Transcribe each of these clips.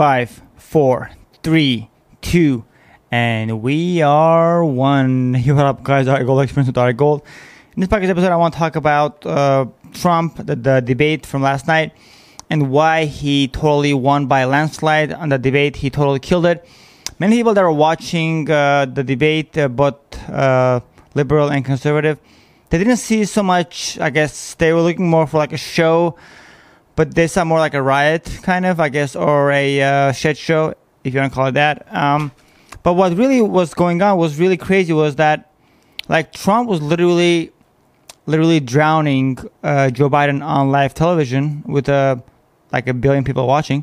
five, four, three, two, and we are one. Hey, what up, guys? Ari Gold Experience with Ari Gold. In this podcast episode, I want to talk about uh, Trump, the, the debate from last night, and why he totally won by landslide on the debate. He totally killed it. Many people that are watching uh, the debate, uh, both uh, liberal and conservative, they didn't see so much. I guess they were looking more for like a show but they saw more like a riot, kind of, I guess, or a uh, shit show, if you want to call it that. Um, but what really was going on was really crazy was that, like, Trump was literally, literally drowning uh, Joe Biden on live television with uh, like a billion people watching,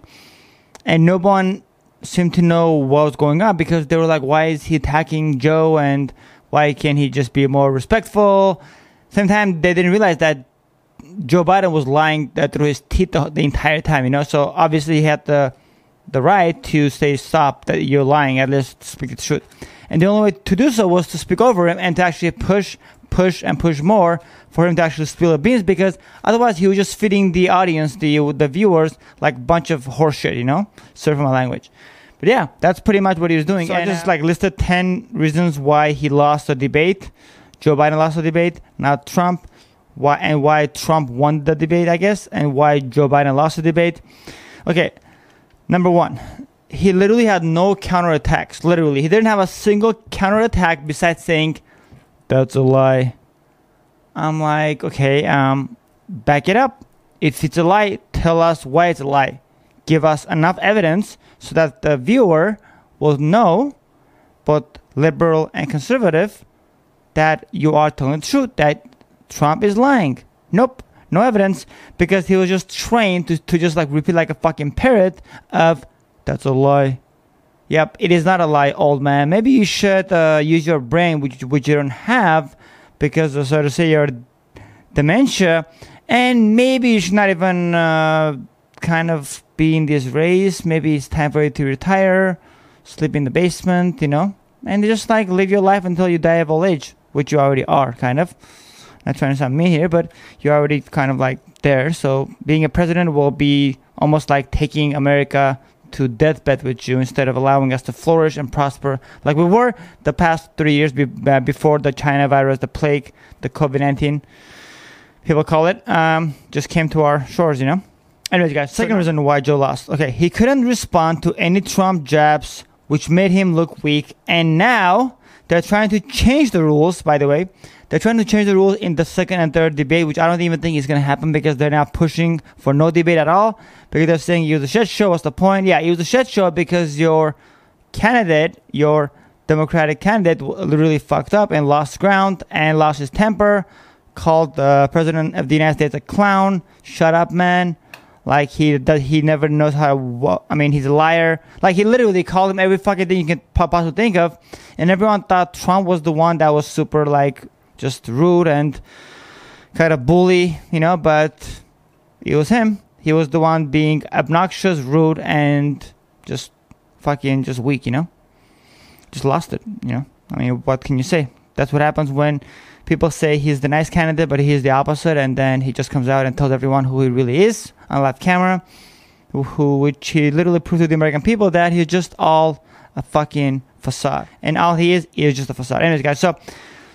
and no one seemed to know what was going on because they were like, "Why is he attacking Joe?" and why can't he just be more respectful? Same time, they didn't realize that Joe Biden was lying through his teeth the, the, entire time, you know. So obviously he had the the right to say stop that you're lying, at least speak the truth. And the only way to do so was to speak over him and to actually push, push, and push more for him to actually spill the beans because otherwise he was just feeding the audience, the the viewers, like bunch of horseshit, you know. Sorry for my language. But yeah, that's pretty much what he was doing. So and I just like listed ten reasons why he lost the debate. Joe Biden lost the debate, not Trump why and why Trump won the debate, I guess, and why Joe Biden lost the debate. Okay, number one, he literally had no counterattacks. Literally, he didn't have a single counterattack besides saying, "That's a lie." I'm like, okay, um, back it up. If it's a lie, tell us why it's a lie. Give us enough evidence so that the viewer will know, both liberal and conservative, that you are telling the truth. That Trump is lying. Nope, no evidence because he was just trained to, to just like repeat like a fucking parrot of that's a lie. Yep, it is not a lie, old man. Maybe you should uh, use your brain, which which you don't have, because uh, so to say your dementia, and maybe you should not even uh, kind of be in this race. Maybe it's time for you to retire, sleep in the basement, you know, and just like live your life until you die of old age, which you already are, kind of not trying to sound me here, but you're already kind of like there. So being a president will be almost like taking America to deathbed with you instead of allowing us to flourish and prosper like we were the past three years be- uh, before the China virus, the plague, the COVID 19, people call it, um, just came to our shores, you know? Anyways, guys, second reason why Joe lost. Okay, he couldn't respond to any Trump jabs, which made him look weak. And now they're trying to change the rules, by the way. They're trying to change the rules in the second and third debate, which I don't even think is going to happen because they're now pushing for no debate at all. Because they're saying it was a shit show. What's the point? Yeah, it was a shit show because your candidate, your Democratic candidate, literally fucked up and lost ground and lost his temper, called the president of the United States a clown. Shut up, man. Like he does, he never knows how. I mean, he's a liar. Like he literally called him every fucking thing you can possibly think of, and everyone thought Trump was the one that was super like just rude and kind of bully, you know, but it was him. He was the one being obnoxious, rude, and just fucking just weak, you know? Just lost it, you know? I mean, what can you say? That's what happens when people say he's the nice candidate, but he's the opposite, and then he just comes out and tells everyone who he really is on live camera, who, which he literally proved to the American people that he's just all a fucking facade. And all he is, is just a facade. Anyways, guys, so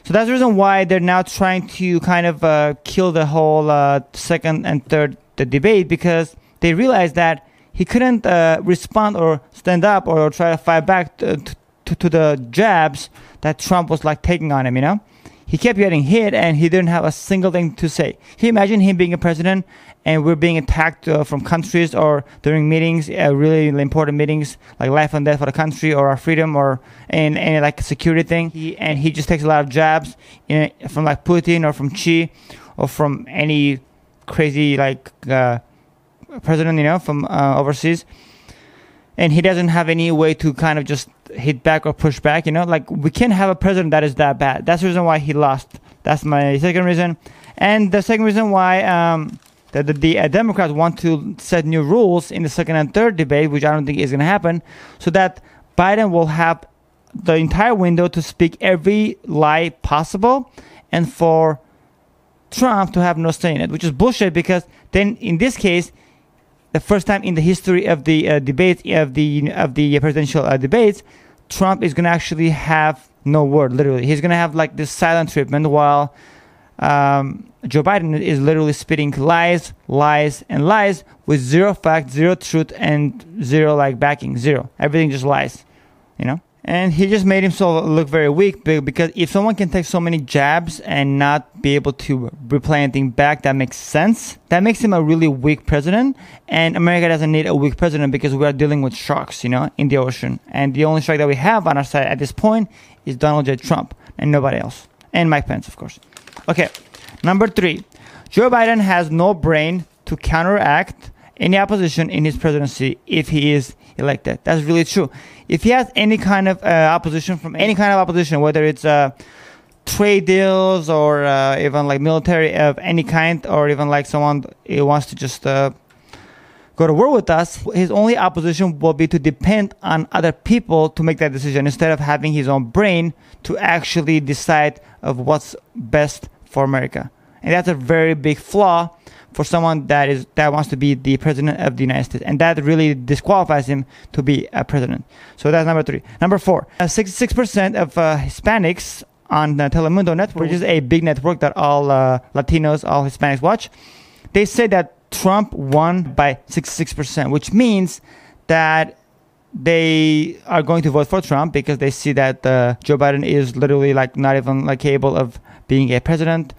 so that's the reason why they're now trying to kind of uh, kill the whole uh, second and third the debate because they realized that he couldn't uh, respond or stand up or, try to fight back to, to, to, the jabs that Trump was like taking on him, you know? He kept getting hit and he didn't have a single thing to say. Can you imagine him being a president and we're being attacked uh, from countries or during meetings, uh, really important meetings like life and death for the country or our freedom or any, any like security thing. He, and he just takes a lot of jabs you know, from like Putin or from Xi or from any crazy like uh, president, you know, from uh, overseas. And he doesn't have any way to kind of just hit back or push back, you know, like we can't have a president that is that bad. That's the reason why he lost. That's my second reason. And the second reason why, um, that the, the uh, Democrats want to set new rules in the second and third debate, which I don't think is going to happen, so that Biden will have the entire window to speak every lie possible, and for Trump to have no say in it, which is bullshit because then in this case, the first time in the history of the uh, debates of the of the presidential uh, debates, Trump is going to actually have no word. Literally, he's going to have like this silent treatment while um, Joe Biden is literally spitting lies, lies, and lies with zero fact, zero truth, and zero like backing, zero. Everything just lies, you know. And he just made himself look very weak because if someone can take so many jabs and not be able to reply anything back, that makes sense. That makes him a really weak president. And America doesn't need a weak president because we are dealing with sharks, you know, in the ocean. And the only shark that we have on our side at this point is Donald J. Trump and nobody else. And Mike Pence, of course. Okay, number three Joe Biden has no brain to counteract any opposition in his presidency if he is elected. That's really true. If he has any kind of uh, opposition from any kind of opposition, whether it's uh, trade deals or uh, even like military of any kind, or even like someone who wants to just uh, go to war with us, his only opposition will be to depend on other people to make that decision instead of having his own brain to actually decide of what's best for America. And that's a very big flaw for someone that is that wants to be the president of the United States, and that really disqualifies him to be a president. So that's number three. Number four, uh, sixty-six percent of uh, Hispanics on the Telemundo network, which is a big network that all uh, Latinos, all Hispanics watch. They say that Trump won by sixty-six percent, which means that they are going to vote for Trump because they see that uh, Joe Biden is literally like not even like capable of being a president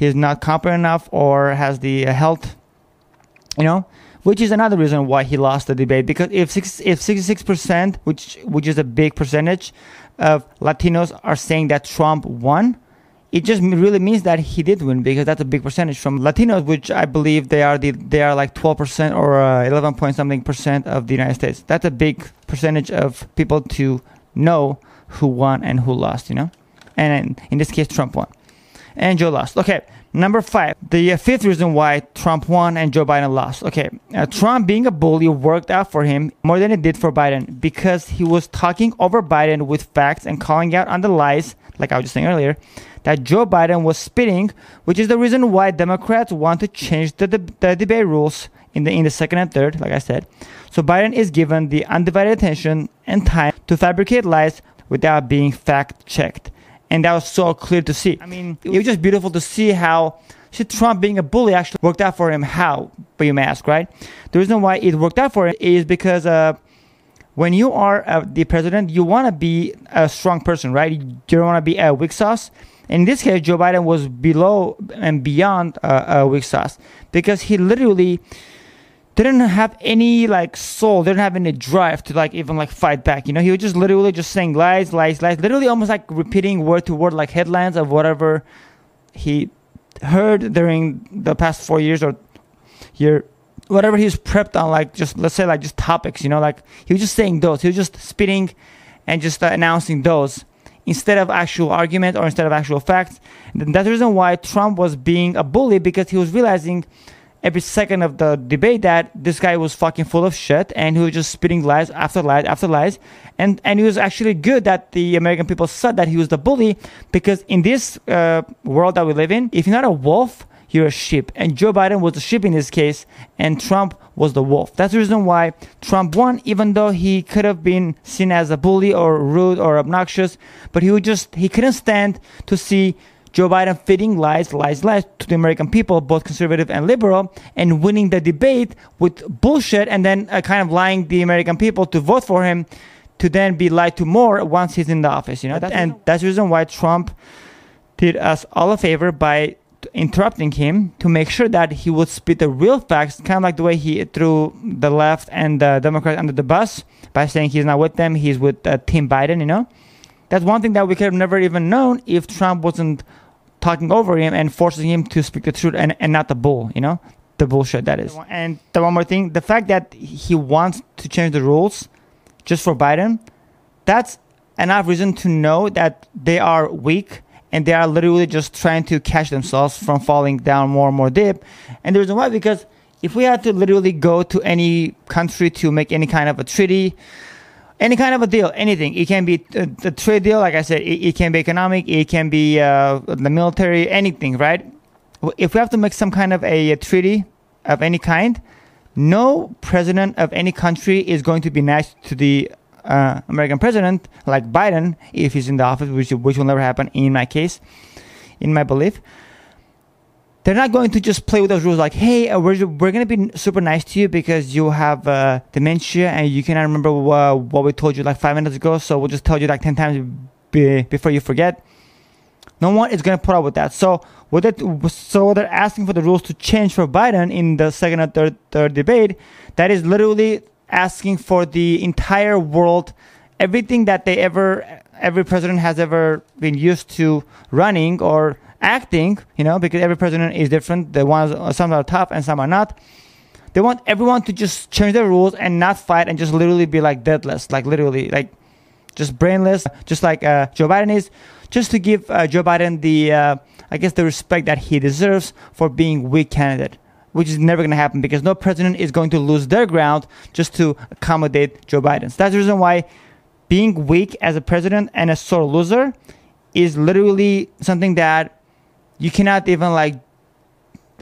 he's not competent enough or has the uh, health, you know, which is another reason why he lost the debate. Because if six, if 66%, which which is a big percentage of Latinos are saying that Trump won, it just really means that he did win because that's a big percentage from Latinos, which I believe they are the they are like 12% or uh, 11 point something percent of the United States. That's a big percentage of people to know who won and who lost, you know. And in, in this case, Trump won and Joe lost. Okay, number five, the uh, fifth reason why Trump won and Joe Biden lost. Okay, uh, Trump being a bully worked out for him more than it did for Biden because he was talking over Biden with facts and calling out on the lies, like I was just saying earlier, that Joe Biden was spitting, which is the reason why Democrats want to change the, the, the debate rules in the in the second and third, like I said. So Biden is given the undivided attention and time to fabricate lies without being fact checked and that was so clear to see. I mean, it was just beautiful to see how see, Trump being a bully actually worked out for him. How? But you may ask, right? The reason why it worked out for him is because uh, when you are uh, the president, you want to be a strong person, right? You don't want to be a weak sauce. In this case, Joe Biden was below and beyond uh, a weak sauce because he literally didn't have any like soul, didn't have any drive to like even like fight back. You know, he was just literally just saying lies, lies, lies, literally almost like repeating word to word like headlines of whatever he heard during the past four years or year whatever he was prepped on like just let's say like just topics you know like he was just saying those he was just spitting and just uh, announcing those instead of actual argument or instead of actual facts and that's the reason why trump was being a bully because he was realizing every second of the debate that this guy was fucking full of shit and he was just spitting lies after lies after lies. And, and it was actually good that the American people said that he was the bully because in this uh, world that we live in, if you're not a wolf, you're a sheep. And Joe Biden was the sheep in this case, and Trump was the wolf. That's the reason why Trump won, even though he could have been seen as a bully or rude or obnoxious, but he would just, he couldn't stand to see Joe Biden feeding lies, lies, lies to the American people, both conservative and liberal, and winning the debate with bullshit and then uh, kind of lying the American people to vote for him to then be lied to more once he's in the office, you know? That's and that's the reason why Trump did us all a favor by interrupting him to make sure that he would spit the real facts, kind of like the way he threw the left and the Democrats under the bus by saying he's not with them, he's with uh, Team Biden, you know? That's one thing that we could have never even known if Trump wasn't talking over him and forcing him to speak the truth and, and not the bull, you know? The bullshit that is. And the one more thing, the fact that he wants to change the rules just for Biden, that's enough reason to know that they are weak and they are literally just trying to catch themselves from falling down more and more deep. And the reason why, because if we had to literally go to any country to make any kind of a treaty, any kind of a deal, anything. It can be a trade deal, like I said. It, it, can be economic. It can be uh, the military. Anything, right? If we have to make some kind of a, a treaty of any kind, no president of any country is going to be nice to the uh, American president like Biden if he's in the office, which which will never happen in my case, in my belief. They're not going to just play with those rules like, hey, uh, we're, we're going to be super nice to you because you have uh, dementia and you cannot remember uh, what we told you like five minutes ago, so we'll just tell you like 10 times be, before you forget. No one is going to put up with that. So what it, so they're asking for the rules to change for Biden in the second or third, third debate. That is literally asking for the entire world, everything that they ever, every president has ever been used to running or acting, you know, because every president is different. The ones, some are tough and some are not. They want everyone to just change their rules and not fight and just literally be like deadless, like literally, like just brainless, just like uh, Joe Biden is, just to give uh, Joe Biden the, uh, I guess, the respect that he deserves for being weak candidate which is never going to happen because no president is going to lose their ground just to accommodate Joe Biden. So that's the reason why being weak as a president and a sore loser is literally something that you cannot even like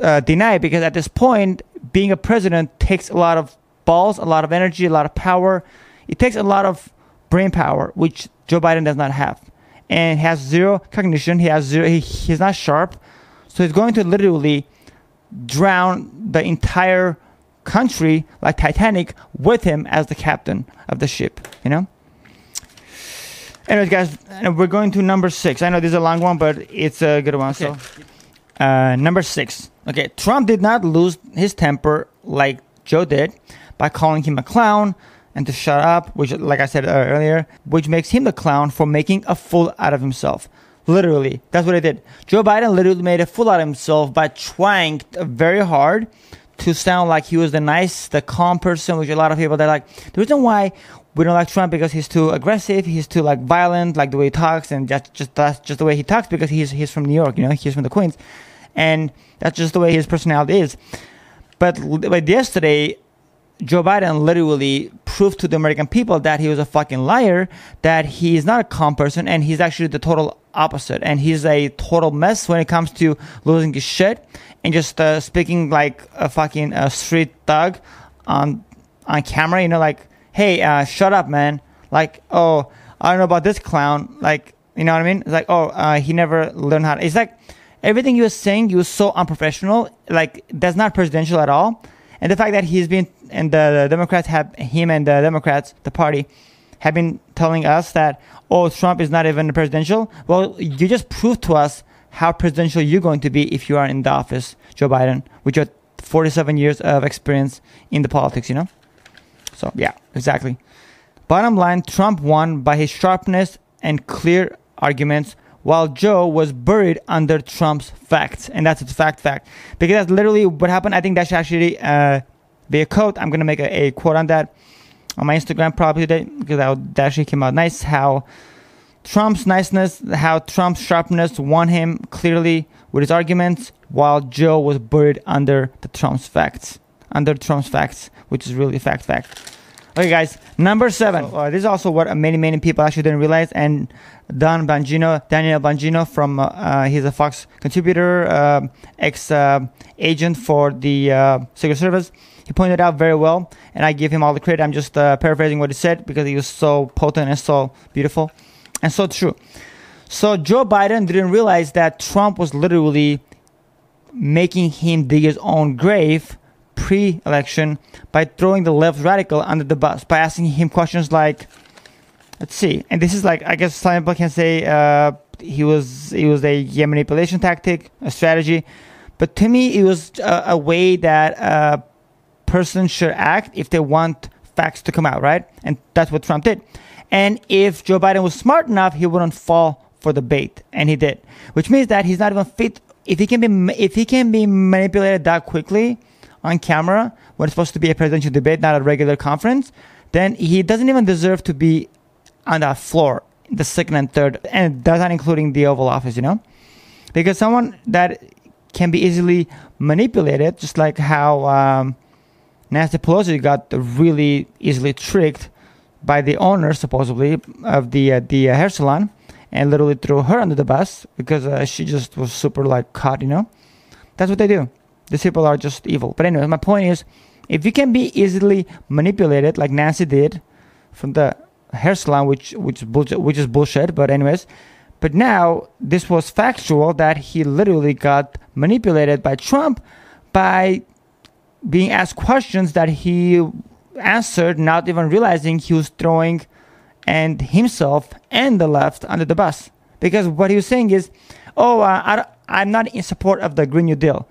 uh, deny because at this point, being a president takes a lot of balls, a lot of energy, a lot of power. It takes a lot of brain power, which Joe Biden does not have, and has zero cognition. He has zero. He, he's not sharp, so he's going to literally drown the entire country like Titanic with him as the captain of the ship, you know? Anyways, guys, we're going to number six. I know this is a long one, but it's a good one. Okay. So, uh, number six. Okay, Trump did not lose his temper like Joe did by calling him a clown and to shut up, which, like I said earlier, which makes him the clown for making a fool out of himself. Literally, that's what he did. Joe Biden literally made a fool out of himself by trying very hard to sound like he was the nice, the calm person, which a lot of people they're like the reason why we don't like Trump because he's too aggressive, he's too like violent, like the way he talks, and that's just that's just the way he talks because he's he's from New York, you know, he's from the Queens, and that's just the way his personality is. But but yesterday, Joe Biden literally proved to the American people that he was a fucking liar, that he is not a calm person, and he's actually the total opposite, and he's a total mess when it comes to losing his shit and just uh, speaking like a fucking uh, street thug on on camera. You know, like, hey, uh, shut up, man. Like, oh, I don't know about this clown. Like, you know what I mean? It's like, oh, uh, he never learned how. to... It's like everything he was saying, he was so unprofessional. Like, that's not presidential at all. And the fact that he's been and the, the Democrats have him and the Democrats, the party, have been telling us that oh, Trump is not even presidential. Well, you just proved to us how presidential you're going to be if you are in the office, Joe Biden, with your 47 years of experience in the politics, you know? So, yeah, exactly. Bottom line, Trump won by his sharpness and clear arguments, while Joe was buried under Trump's facts. And that's a fact, fact. Because that's literally what happened. I think that should actually uh, be a quote. I'm going to make a, a quote on that on my Instagram probably today because that actually came out nice. How Trump's niceness, how Trump's sharpness won him clearly with his arguments, while Joe was buried under the Trump's facts, under Trump's facts, which is really fact fact. Okay, guys, number seven. Uh, this is also what many many people actually didn't realize, and Don Bongino, Daniel Bongino from uh, uh, he's a Fox contributor, uh, ex uh, agent for the Secret Service. He pointed out very well, and I give him all the credit. I'm just paraphrasing what he said because he was so potent and so beautiful and so true. So Joe Biden didn't realize that Trump was literally making him dig his own grave pre-election by throwing the left radical under the bus by asking him questions like, let's see, and this is like I guess some people can say uh, he was he was a manipulation tactic, a strategy, but to me it was a, a way that a person should act if they want facts to come out, right? And that's what Trump did. And if Joe Biden was smart enough, he wouldn't fall for the bait, and he did, which means that he's not even fit. If he can be, if he can be manipulated that quickly on camera when it's supposed to be a presidential debate, not a regular conference, then he doesn't even deserve to be on that floor, the second and third, and that's not including the Oval Office, you know, because someone that can be easily manipulated, just like how. Um, Nancy Pelosi got really easily tricked by the owner, supposedly, of the uh, the uh, hair salon, and literally threw her under the bus because uh, she just was super like caught, you know. That's what they do. These people are just evil. But anyway, my point is, If you can be easily manipulated, like Nancy did, from the hair salon, which which which is bullshit. But anyways, but now this was factual that he literally got manipulated by Trump by being asked questions that he answered, not even realizing he was throwing and himself and the left under the bus. Because what he was saying is, oh, uh, I, am not in support of the Green New Deal,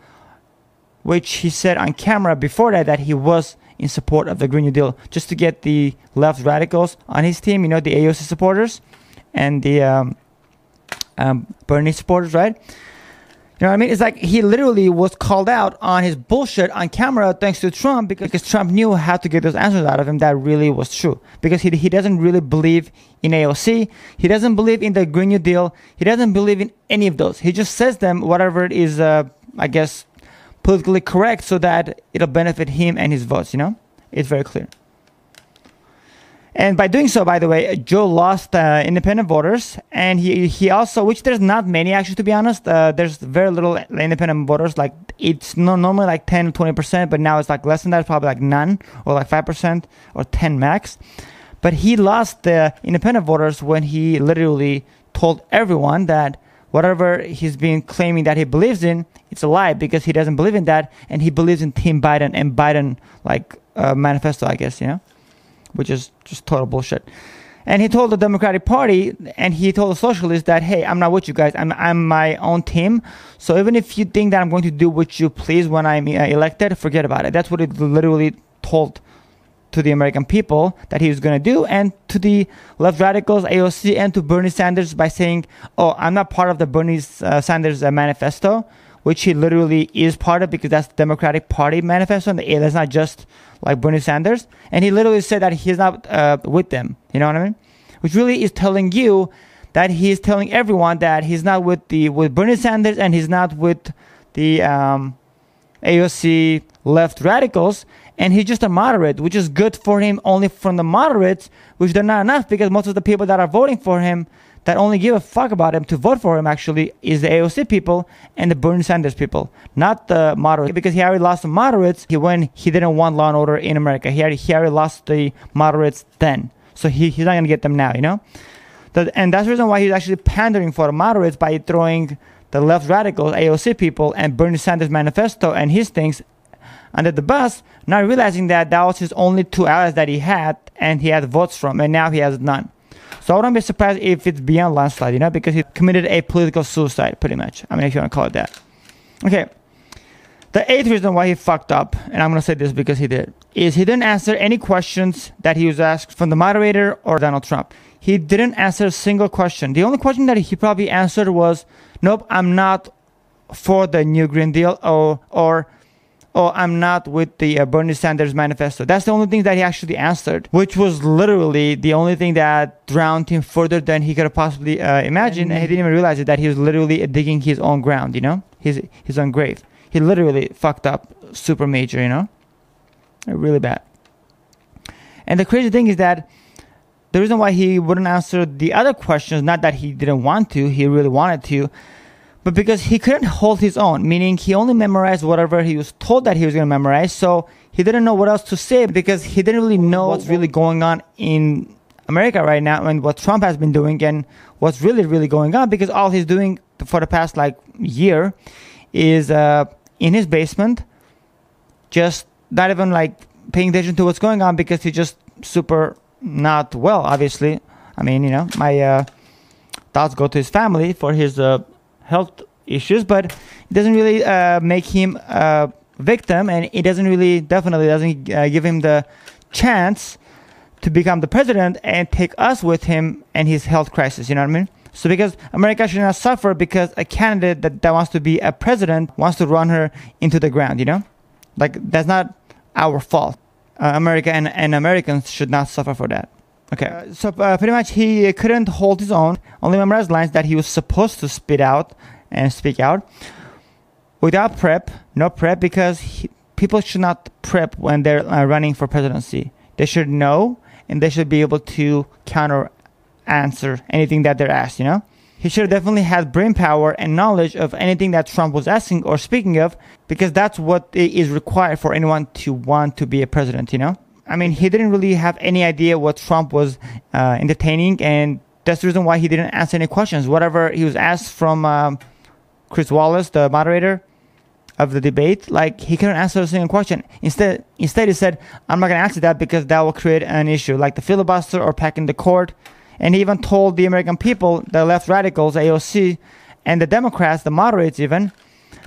which he said on camera before that that he was in support of the Green New Deal, just to get the left radicals on his team, you know, the AOC supporters and the um, um, Bernie supporters, right? You know what I mean? It's like he literally was called out on his bullshit on camera thanks to Trump because, because Trump knew how to get those answers out of him that really was true. Because he, he doesn't really believe in AOC. He doesn't believe in the Green New Deal. He doesn't believe in any of those. He just says them, whatever it is, uh, I guess, politically correct so that it'll benefit him and his votes, you know? It's very clear. And by doing so, by the way, Joe lost uh, independent voters, and he he also, which there's not many actually, to be honest. Uh, there's very little independent voters. Like it's no, normally like 10, 20 percent, but now it's like less than that, probably like none or like five percent or ten max. But he lost the independent voters when he literally told everyone that whatever he's been claiming that he believes in, it's a lie because he doesn't believe in that, and he believes in Team Biden and Biden like uh, manifesto, I guess, you know which is just total bullshit. And he told the Democratic Party and he told the socialists that, hey, I'm not with you guys. I'm, I'm my own team. So even if you think that I'm going to do what you please when I'm uh, elected, forget about it. That's what he literally told to the American people that he was going to do, and to the left radicals, AOC, and to Bernie Sanders by saying, oh, I'm not part of the Bernie uh, Sanders uh, manifesto which he literally is part of because that's the Democratic Party manifesto, and that's not just like Bernie Sanders. And he literally said that he's not uh, with them. You know what I mean? Which really is telling you that he's telling everyone that he's not with the with Bernie Sanders and he's not with the um, AOC left radicals, and he's just a moderate, which is good for him only from the moderates, which they're not enough because most of the people that are voting for him that only give a fuck about him to vote for him actually is the AOC people and the Bernie Sanders people, not the moderates. Because he already lost the moderates he, when he didn't want law and order in America. He already, he already lost the moderates then. So he, he's not going to get them now, you know? That, and that's the reason why he's actually pandering for the moderates by throwing the left radicals, AOC people, and Bernie Sanders manifesto and his things under the bus, not realizing that that was his only two allies that he had and he had votes from, and now he has none. So I wouldn't be surprised if it's beyond landslide, you know, because he committed a political suicide, pretty much. I mean, if you want to call it that. Okay. The eighth reason why he fucked up, and I'm going to say this because he did, is he didn't answer any questions that he was asked from the moderator or Donald Trump. He didn't answer a single question. The only question that he probably answered was, nope, I'm not for the new Green Deal, or, or oh, I'm not with the uh, Bernie Sanders manifesto. That's the only thing that he actually answered, which was literally the only thing that drowned him further than he could have possibly uh, imagined. And he didn't even realize it, that he was literally digging his own ground, you know, his, his own grave. He literally fucked up super major, you know, really bad. And the crazy thing is that the reason why he wouldn't answer the other questions, not that he didn't want to, he really wanted to, but because he couldn't hold his own, meaning he only memorized whatever he was told that he was going to memorize, so he didn't know what else to say because he didn't really know what's really going on in America right now and what Trump has been doing and what's really, really going on because all he's doing for the past like year is uh, in his basement, just not even like paying attention to what's going on because he's just super not well, obviously. I mean, you know, my uh, thoughts go to his family for his uh, health issues, but it doesn't really uh, make him a victim, and it doesn't really, definitely doesn't uh, give him the chance to become the president and take us with him and his health crisis. You know what I mean? So because America should not suffer because a candidate that, that wants to be a president wants to run her into the ground, you know? Like that's not our fault. Uh, America and, and Americans should not suffer for that. Okay, uh, so uh, pretty much he couldn't hold his own, only memorized lines that he was supposed to spit out and speak out without prep, no prep, because he, people should not prep when they're uh, running for presidency. They should know and they should be able to counter answer anything that they're asked, you know? He should have definitely had brain power and knowledge of anything that Trump was asking or speaking of, because that's what is required for anyone to want to be a president, you know? I mean, he didn't really have any idea what Trump was uh, entertaining, and that's the reason why he didn't answer any questions. Whatever he was asked from um, Chris Wallace, the moderator of the debate, like he couldn't answer a single question. Instead, instead he said, "I'm not going to answer that because that will create an issue, like the filibuster or packing the court." And he even told the American people, the left radicals, AOC, and the Democrats, the moderates even,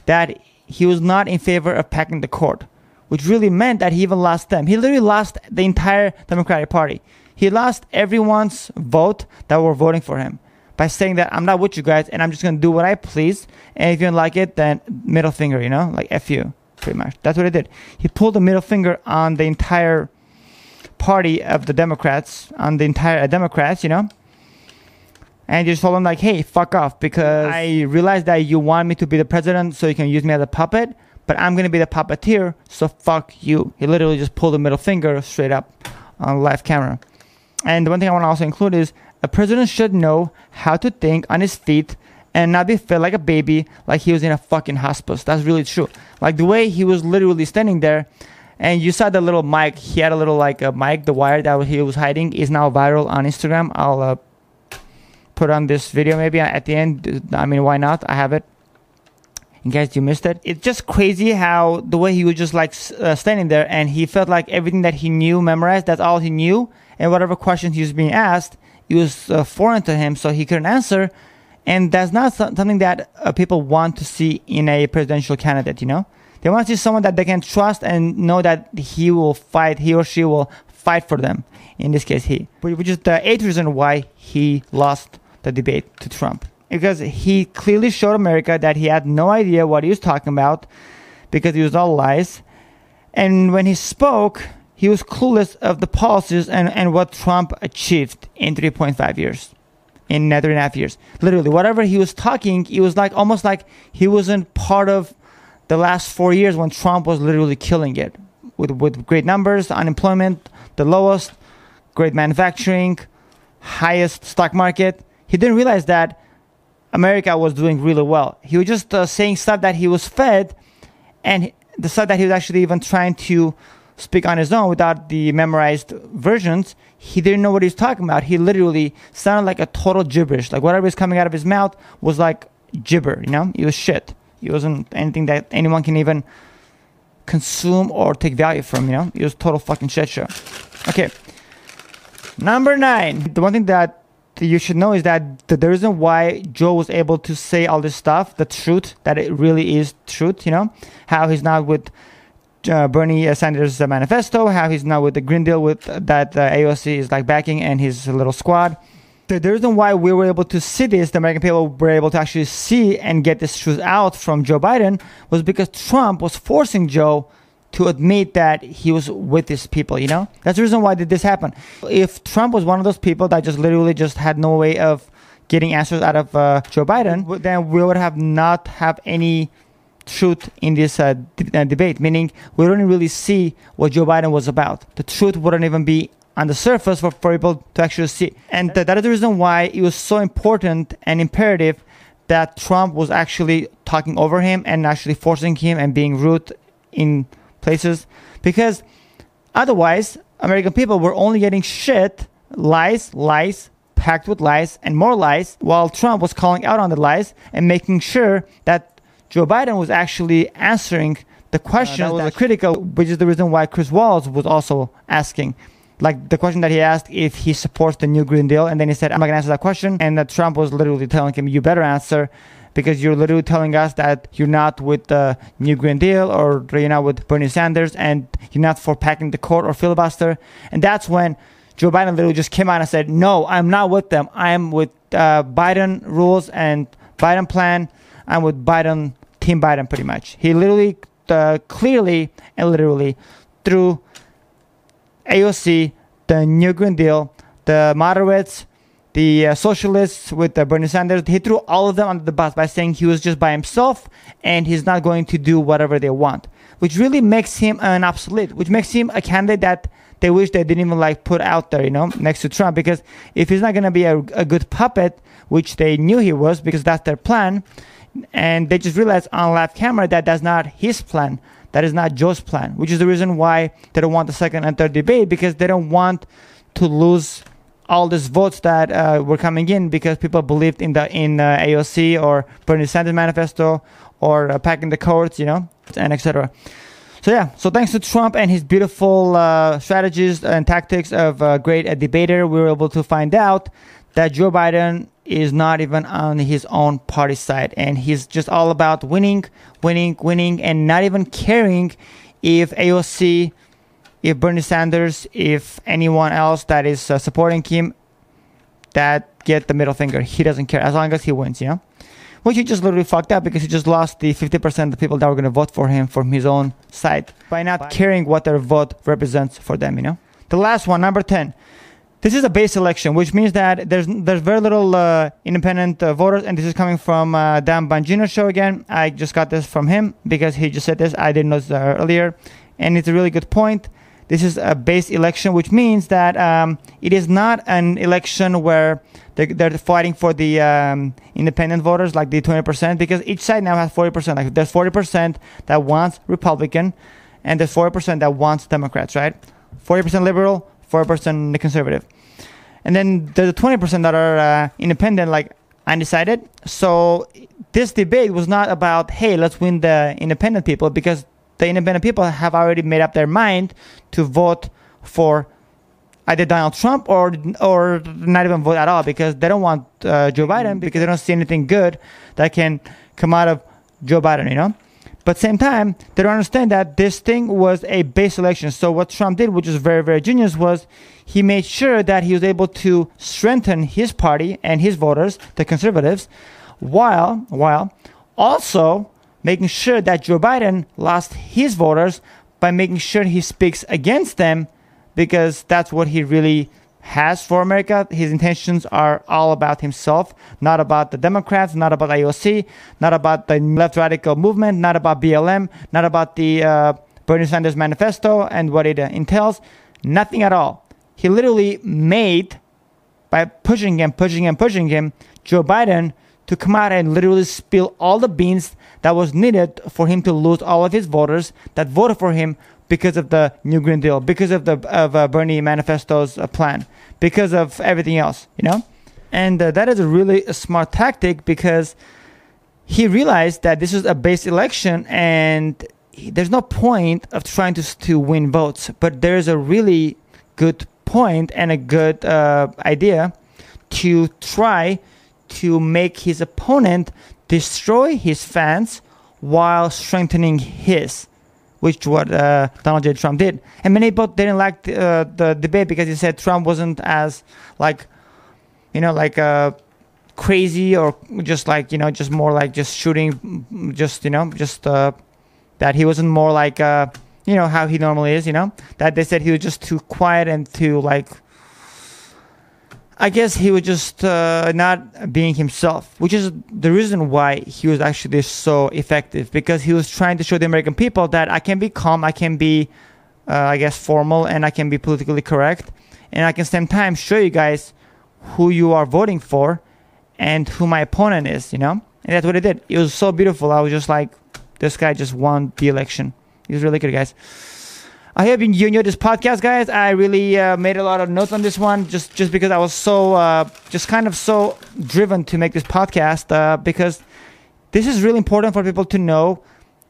that he was not in favor of packing the court, which really meant that he even lost them. He literally lost the entire Democratic Party. He lost everyone's vote that were voting for him by saying that I'm not with you guys and I'm just going to do what I please. And if you don't like it, then middle finger, you know, like F you, pretty much. That's what he did. He pulled the middle finger on the entire party of the Democrats, on the entire uh, Democrats, you know. And you just told them like, hey, fuck off, because I realized that you want me to be the president so you can use me as a puppet, but I'm gonna be the puppeteer, so fuck you. He literally just pulled the middle finger straight up on live camera. And the one thing I want to also include is a president should know how to think on his feet and not be fed like a baby, like he was in a fucking hospice. That's really true. Like the way he was literally standing there and you saw the little mic. He had a little like a mic. The wire that he was hiding is now viral on Instagram. I'll uh, put on this video maybe at the end. I mean, why not? I have it. In case you missed it, it's just crazy how the way he was just like uh, standing there and he felt like everything that he knew memorized. That's all he knew, and whatever questions he was being asked, it was uh, foreign to him, so he couldn't answer. And that's not something that uh, people want to see in a presidential candidate. You know. They want to see someone that they can trust and know that he will fight, he or she will fight for them. In this case, he. Which is the eighth reason why he lost the debate to Trump. Because he clearly showed America that he had no idea what he was talking about because he was all lies. And when he spoke, he was clueless of the policies and, and what Trump achieved in 3.5 years, in three and a half years. Literally, whatever he was talking, it was like almost like he wasn't part of the last four years when Trump was literally killing it with, with great numbers, unemployment, the lowest, great manufacturing, highest stock market. He didn't realize that America was doing really well. He was just uh, saying stuff that he was fed, and the stuff that he was actually even trying to speak on his own without the memorized versions. He didn't know what he was talking about. He literally sounded like a total gibberish. Like whatever was coming out of his mouth was like gibber, you know? It was shit. It wasn't anything that anyone can even consume or take value from, you know? It was total fucking shit show. Okay. Number nine. The one thing that you should know is that the, the reason why Joe was able to say all this stuff, the truth, that it really is truth, you know? How he's not with uh, Bernie Sanders' manifesto, how he's not with the Green Deal with that uh, AOC is like backing and his little squad the, the reason why we were able to see this, the American people were able to actually see and get this truth out from Joe Biden, was because Trump was forcing Joe to admit that he was with these people, you know? That's the reason why did this happen. If Trump was one of those people that just literally just had no way of getting answers out of uh, Joe Biden, then we would have not have any truth in this uh, d- uh, debate, meaning we don't really see what Joe Biden was about. The truth wouldn't even be on the surface for, for people to actually see. And th- that is the reason why it was so important and imperative that Trump was actually talking over him and actually forcing him and being rude in places. Because otherwise, American people were only getting shit, lies, lies, packed with lies, and more lies, while Trump was calling out on the lies and making sure that Joe Biden was actually answering the questions uh, that, that critical, which is the reason why Chris Wallace was also asking like the question that he asked if he supports the new Green Deal, and then he said, "I'm not gonna answer that question," and that Trump was literally telling him, "You better answer." Because you're literally telling us that you're not with the new Green Deal or you're not with Bernie Sanders and you're not for packing the court or filibuster. And that's when Joe Biden literally just came out and said, No, I'm not with them. I'm with uh, Biden rules and Biden plan. I'm with Biden, Team Biden, pretty much. He literally, uh, clearly and literally threw AOC, the New Green Deal, the moderates, the uh, socialists with uh, Bernie Sanders, he threw all of them under the bus by saying he was just by himself and he's not going to do whatever they want. which really makes him an obsolete, which makes him a candidate that they wish they didn't even like put out there, you know, next to Trump. Because if he's not going to be a, a good puppet, which they knew he was because that's their plan, and they just realized on live camera that that's not his plan. That is not Joe's plan, which is the reason why they don't want the second and third debate because they don't want to lose all these votes that uh, were coming in because people believed in the in uh, AOC or Bernie Sanders manifesto or uh, packing the courts, you know, and etc. So yeah, so thanks to Trump and his beautiful uh, strategies and tactics of a great debater, we were able to find out that Joe Biden is not even on his own party side and he's just all about winning, winning, winning, and not even caring if AOC, if Bernie Sanders, if anyone else that is uh, supporting him that get the middle finger. He doesn't care as long as he wins, you know? Which he just literally fucked up because he just lost the 50% of the people that were going to vote for him from his own side by not caring what their vote represents for them, you know? The last one, number 10. This is a base election, which means that there's there's very little uh, independent uh, voters, and this is coming from uh, Dan Bongino show again. I just got this from him because he just said this. I didn't know this uh, earlier, and it's a really good point. This is a base election, which means that um, it is not an election where they're, they're fighting for the um, independent voters, like the 20%, because each side now has 40%. Like there's 40% that wants Republican, and there's 40% that wants Democrats, right? 40% liberal, 4% conservative. And then there's the 20% that are uh, independent, like undecided. So this debate was not about, hey, let's win the independent people, because the independent people have already made up their mind to vote for either Donald Trump or or not even vote at all because they don't want uh, Joe Biden because they don't see anything good that can come out of Joe Biden, you know. But same time, they don't understand that this thing was a base election. So what Trump did, which was very, very genius, was he made sure that he was able to strengthen his party and his voters, the conservatives, while while also making sure that Joe Biden lost his voters by making sure he speaks against them because that's what he really has for America. His intentions are all about himself, not about the Democrats, not about AOC, not about the left radical movement, not about BLM, not about the uh, Bernie Sanders manifesto and what it entails. Nothing at all. He literally made, by pushing him, pushing him, pushing him, Joe Biden to come out and literally spill all the beans that was needed for him to lose all of his voters that voted for him because of the New Green Deal, because of the of uh, Bernie Manifesto's uh, plan, because of everything else, you know. And uh, that is a really smart tactic because he realized that this is a base election and he, there's no point of trying to to win votes, but there's a really good point and a good uh, idea to try to make his opponent destroy his fans while strengthening his which what uh, Donald J. Trump did. And many people didn't like the, uh, the debate because he said Trump wasn't as like, you know, like uh, crazy or just like you know, just more like just shooting, just you know, just uh, that he wasn't more like uh, you know how he normally is. You know that they said he was just too quiet and too like I guess he was just uh, not being himself, which is the reason why he was actually so effective because he was trying to show the American people that I can be calm, I can be, uh, I guess, formal, and I can be politically correct, and I can same time show you guys who you are voting for and who my opponent is, you know? And that's what he did. It was so beautiful. I was just like, this guy just won the election. He's really good, guys. I hope you enjoyed this podcast, guys. I really uh, made a lot of notes on this one, just just because I was so uh, just kind of so driven to make this podcast uh, because this is really important for people to know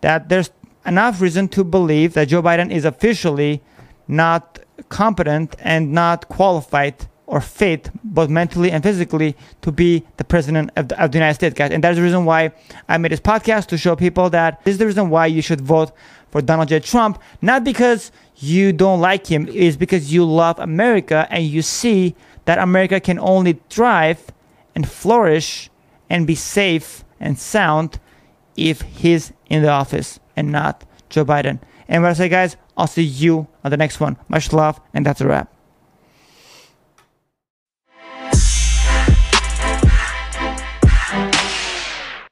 that there's enough reason to believe that Joe Biden is officially not competent and not qualified or fit, both mentally and physically, to be the president of the, of the United States, guys. And that's the reason why I made this podcast to show people that this is the reason why you should vote for Donald J. Trump, not because you don't like him, it's because you love America and you see that America can only thrive and flourish and be safe and sound if he's in the office and not Joe Biden. And what I say, guys, I'll see you on the next one. Much love, and that's a wrap.